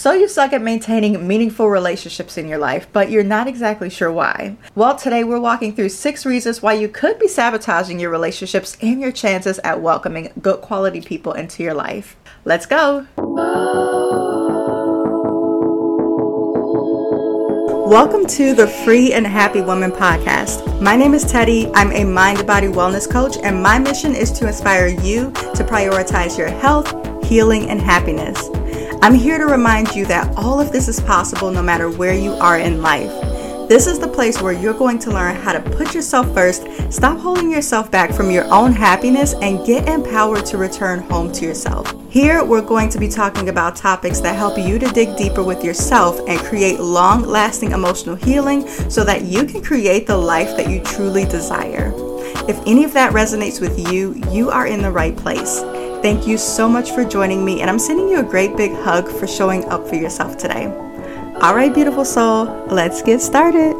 So you suck at maintaining meaningful relationships in your life, but you're not exactly sure why. Well, today we're walking through six reasons why you could be sabotaging your relationships and your chances at welcoming good quality people into your life. Let's go. Welcome to the Free and Happy Woman podcast. My name is Teddie. I'm a mind body wellness coach, and my mission is to inspire you to prioritize your health, healing, and happiness. I'm here to remind you that all of this is possible no matter where you are in life. This is the place where you're going to learn how to put yourself first, stop holding yourself back from your own happiness, and get empowered to return home to yourself. Here, we're going to be talking about topics that help you to dig deeper with yourself and create long lasting emotional healing so that you can create the life that you truly desire. If any of that resonates with you, you are in the right place. Thank you so much for joining me, and I'm sending you a great big hug for showing up for yourself today. All right, beautiful soul, let's get started.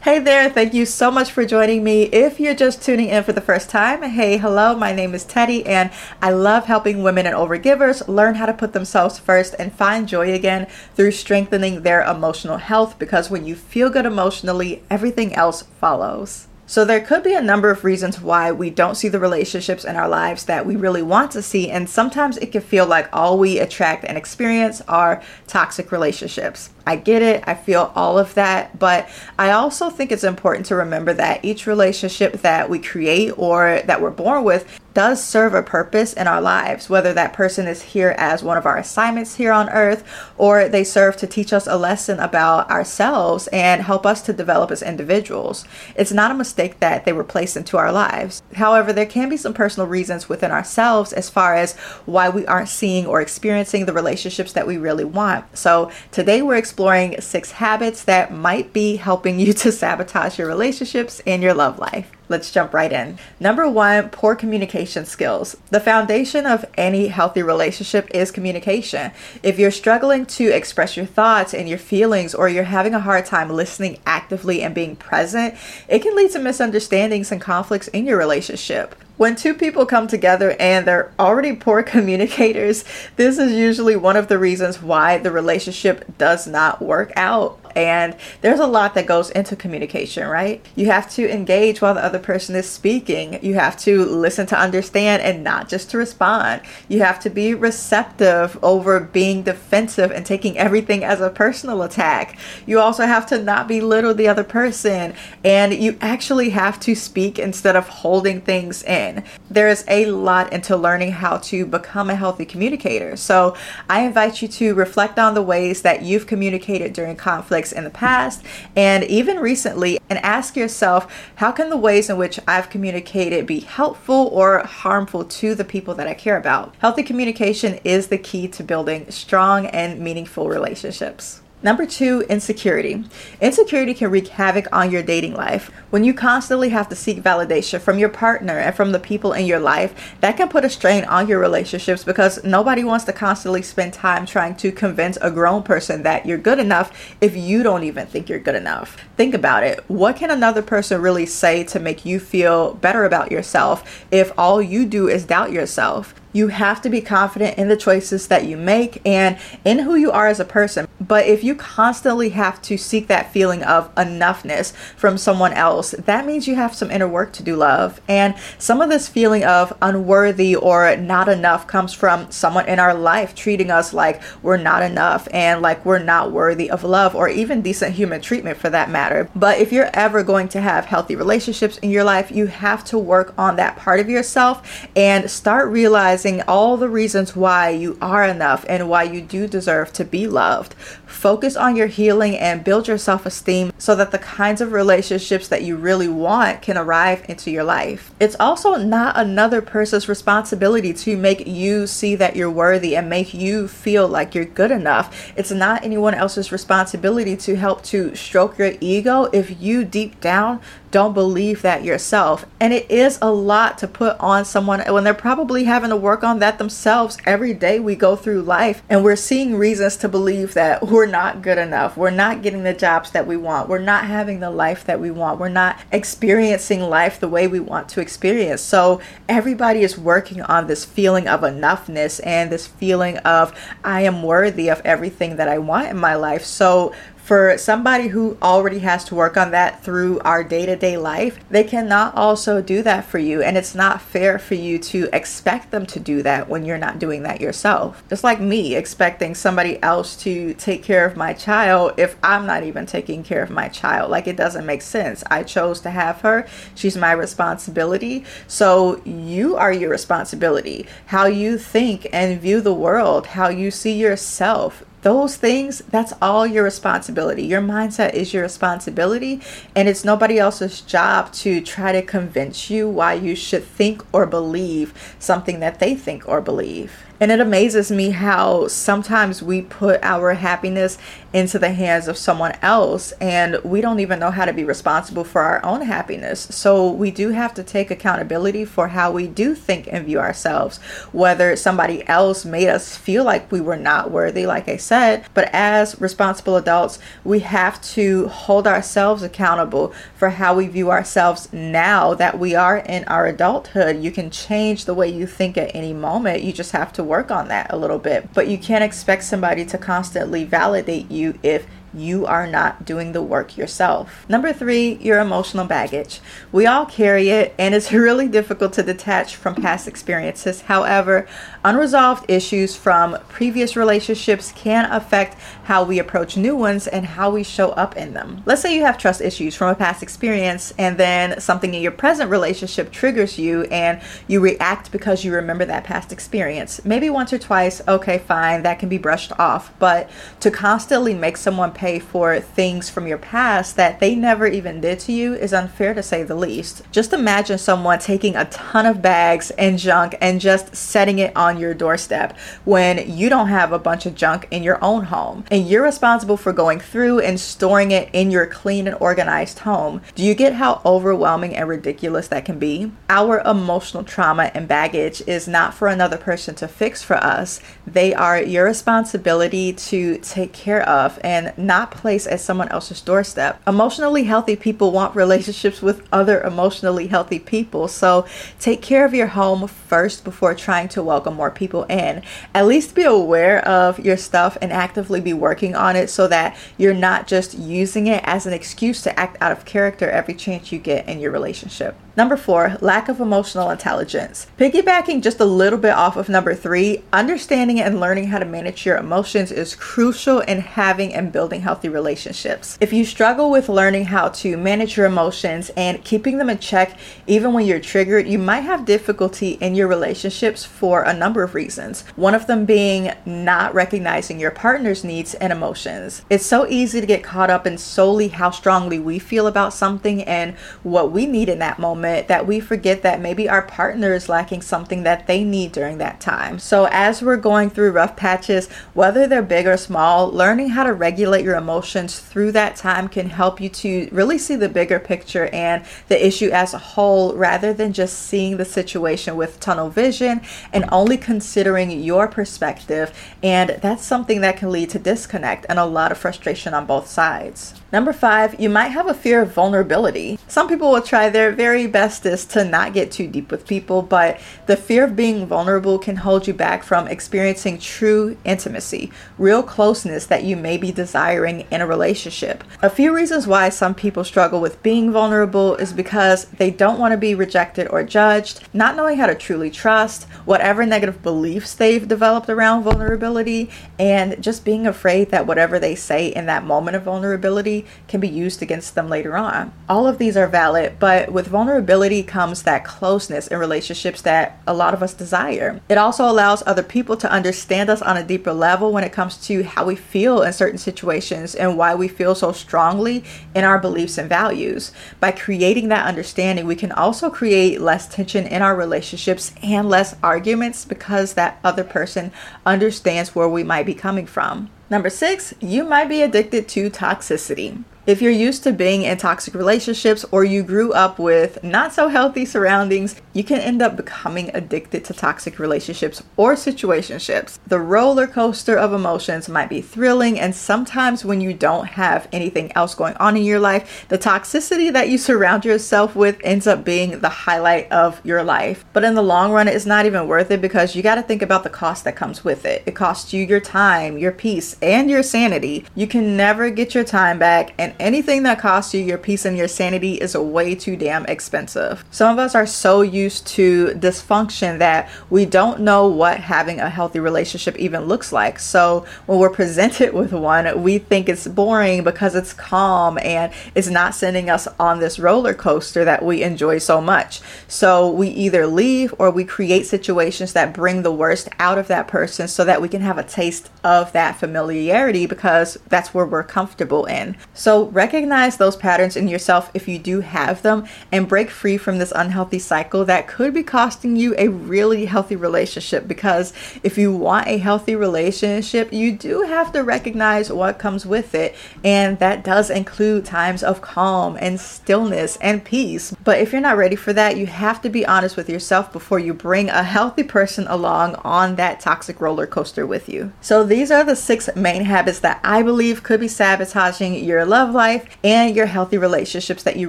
Hey there, thank you so much for joining me. If you're just tuning in for the first time, hey, hello, my name is Teddie, and I love helping women and overgivers learn how to put themselves first and find joy again through strengthening their emotional health because when you feel good emotionally, everything else follows. So, there could be a number of reasons why we don't see the relationships in our lives that we really want to see, and sometimes it can feel like all we attract and experience are toxic relationships. I get it, I feel all of that, but I also think it's important to remember that each relationship that we create or that we're born with does serve a purpose in our lives, whether that person is here as one of our assignments here on earth or they serve to teach us a lesson about ourselves and help us to develop as individuals. It's not a mistake that they were placed into our lives. However, there can be some personal reasons within ourselves as far as why we aren't seeing or experiencing the relationships that we really want. So, today we're exploring six habits that might be helping you to sabotage your relationships and your love life. Let's jump right in. Number one, poor communication skills. The foundation of any healthy relationship is communication. If you're struggling to express your thoughts and your feelings, or you're having a hard time listening actively and being present, it can lead to misunderstandings and conflicts in your relationship. When two people come together and they're already poor communicators, this is usually one of the reasons why the relationship does not work out. And there's a lot that goes into communication, right? You have to engage while the other person is speaking. You have to listen to understand and not just to respond. You have to be receptive over being defensive and taking everything as a personal attack. You also have to not belittle the other person. And you actually have to speak instead of holding things in. There is a lot into learning how to become a healthy communicator. So I invite you to reflect on the ways that you've communicated during conflicts in the past and even recently and ask yourself how can the ways in which I've communicated be helpful or harmful to the people that I care about? Healthy communication is the key to building strong and meaningful relationships. Number two, insecurity. Insecurity can wreak havoc on your dating life. When you constantly have to seek validation from your partner and from the people in your life, that can put a strain on your relationships because nobody wants to constantly spend time trying to convince a grown person that you're good enough if you don't even think you're good enough. Think about it. What can another person really say to make you feel better about yourself if all you do is doubt yourself? You have to be confident in the choices that you make and in who you are as a person. But if you constantly have to seek that feeling of enoughness from someone else, that means you have some inner work to do, love. And some of this feeling of unworthy or not enough comes from someone in our life treating us like we're not enough and like we're not worthy of love or even decent human treatment for that matter. But if you're ever going to have healthy relationships in your life, you have to work on that part of yourself and start realizing all the reasons why you are enough and why you do deserve to be loved. Focus on your healing and build your self esteem so that the kinds of relationships that you really want can arrive into your life. It's also not another person's responsibility to make you see that you're worthy and make you feel like you're good enough. It's not anyone else's responsibility to help to stroke your ego if you deep down don't believe that yourself. And it is a lot to put on someone when they're probably having to work on that themselves every day we go through life. And we're seeing reasons to believe that we're not good enough. We're not getting the jobs that we want. We're not having the life that we want. We're not experiencing life the way we want to experience. So everybody is working on this feeling of enoughness and this feeling of I am worthy of everything that I want in my life. So for somebody who already has to work on that through our day to day life, they cannot also do that for you. And it's not fair for you to expect them to do that when you're not doing that yourself. Just like me expecting somebody else to take care of my child if I'm not even taking care of my child. Like it doesn't make sense. I chose to have her, she's my responsibility. So you are your responsibility. How you think and view the world, how you see yourself those things, that's all your responsibility. Your mindset is your responsibility, and it's nobody else's job to try to convince you why you should think or believe something that they think or believe. And it amazes me how sometimes we put our happiness into the hands of someone else and we don't even know how to be responsible for our own happiness. So we do have to take accountability for how we do think and view ourselves, whether somebody else made us feel like we were not worthy, like I said. But as responsible adults, we have to hold ourselves accountable for how we view ourselves now that we are in our adulthood. You can change the way you think at any moment. You just have to work on that a little bit. But you can't expect somebody to constantly validate you if you are not doing the work yourself. Number three, your emotional baggage. We all carry it, and it's really difficult to detach from past experiences. However, unresolved issues from previous relationships can affect how we approach new ones and how we show up in them. Let's say you have trust issues from a past experience, and then something in your present relationship triggers you, and you react because you remember that past experience. Maybe once or twice, okay, fine, that can be brushed off. But to constantly make someone pay pay for things from your past that they never even did to you is unfair to say the least. Just imagine someone taking a ton of bags and junk and just setting it on your doorstep when you don't have a bunch of junk in your own home and you're responsible for going through and storing it in your clean and organized home. Do you get how overwhelming and ridiculous that can be? Our emotional trauma and baggage is not for another person to fix for us. They are your responsibility to take care of and not not place at someone else's doorstep. Emotionally healthy people want relationships with other emotionally healthy people. So take care of your home first before trying to welcome more people in. At least be aware of your stuff and actively be working on it so that you're not just using it as an excuse to act out of character every chance you get in your relationship. Number four, lack of emotional intelligence. Piggybacking just a little bit off of number three, understanding and learning how to manage your emotions is crucial in having and building healthy relationships. If you struggle with learning how to manage your emotions and keeping them in check, even when you're triggered, you might have difficulty in your relationships for a number of reasons. One of them being not recognizing your partner's needs and emotions. It's so easy to get caught up in solely how strongly we feel about something and what we need in that moment moment that we forget that maybe our partner is lacking something that they need during that time. So, as we're going through rough patches, whether they're big or small, learning how to regulate your emotions through that time can help you to really see the bigger picture and the issue as a whole rather than just seeing the situation with tunnel vision and only considering your perspective. And that's something that can lead to disconnect and a lot of frustration on both sides. Number five, you might have a fear of vulnerability. Some people will try their very bestest to not get too deep with people, but the fear of being vulnerable can hold you back from experiencing true intimacy, real closeness that you may be desiring in a relationship. A few reasons why some people struggle with being vulnerable is because they don't want to be rejected or judged, not knowing how to truly trust, whatever negative beliefs they've developed around vulnerability, and just being afraid that whatever they say in that moment of vulnerability can be used against them later on. All of these are valid, but with vulnerability comes that closeness in relationships that a lot of us desire. It also allows other people to understand us on a deeper level when it comes to how we feel in certain situations and why we feel so strongly in our beliefs and values. By creating that understanding, we can also create less tension in our relationships and less arguments because that other person understands where we might be coming from. Number six, you might be addicted to toxicity. If you're used to being in toxic relationships or you grew up with not so healthy surroundings, you can end up becoming addicted to toxic relationships or situationships. The roller coaster of emotions might be thrilling, and sometimes when you don't have anything else going on in your life, the toxicity that you surround yourself with ends up being the highlight of your life. But in the long run, it's not even worth it because you got to think about the cost that comes with it. It costs you your time, your peace, and your sanity. You can never get your time back, and anything that costs you your peace and your sanity is way too damn expensive. Some of us are so used to dysfunction that we don't know what having a healthy relationship even looks like. So when we're presented with one, we think it's boring because it's calm and it's not sending us on this roller coaster that we enjoy so much. So we either leave or we create situations that bring the worst out of that person so that we can have a taste of that familiarity because that's where we're comfortable in. So recognize those patterns in yourself if you do have them and break free from this unhealthy cycle that could be costing you a really healthy relationship because if you want a healthy relationship, you do have to recognize what comes with it. And that does include times of calm and stillness and peace. But if you're not ready for that, you have to be honest with yourself before you bring a healthy person along on that toxic roller coaster with you. So these are the six main habits that I believe could be sabotaging your love life and your healthy relationships that you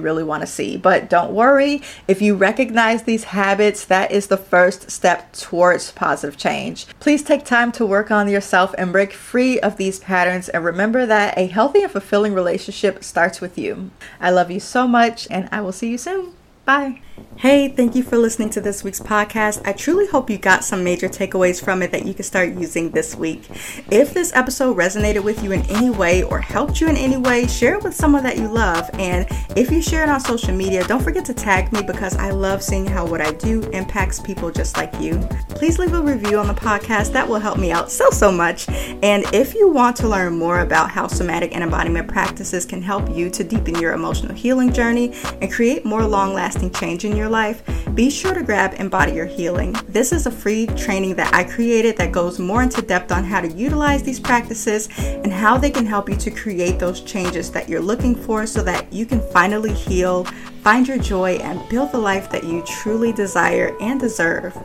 really want to see. But don't worry, if you recognize these habits, that is the first step towards positive change. Please take time to work on yourself and break free of these patterns and remember that a healthy and fulfilling relationship starts with you. I love you so much and I will see you soon. Bye. Hey, thank you for listening to this week's podcast. I truly hope you got some major takeaways from it that you can start using this week. If this episode resonated with you in any way or helped you in any way, share it with someone that you love. And if you share it on social media, don't forget to tag me because I love seeing how what I do impacts people just like you. Please leave a review on the podcast, that will help me out so, so much. And if you want to learn more about how somatic and embodiment practices can help you to deepen your emotional healing journey and create more long lasting change in your life, be sure to grab Embody Your Healing. This is a free training that I created that goes more into depth on how to utilize these practices and how they can help you to create those changes that you're looking for so that you can finally heal, find your joy, and build the life that you truly desire and deserve.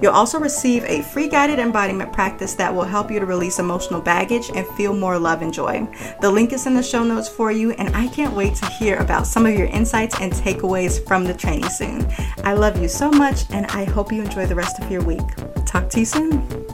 You'll also receive a free guided embodiment practice that will help you to release emotional baggage and feel more love and joy. The link is in the show notes for you, and I can't wait to hear about some of your insights and takeaways from the training soon. I love you so much, and I hope you enjoy the rest of your week. Talk to you soon.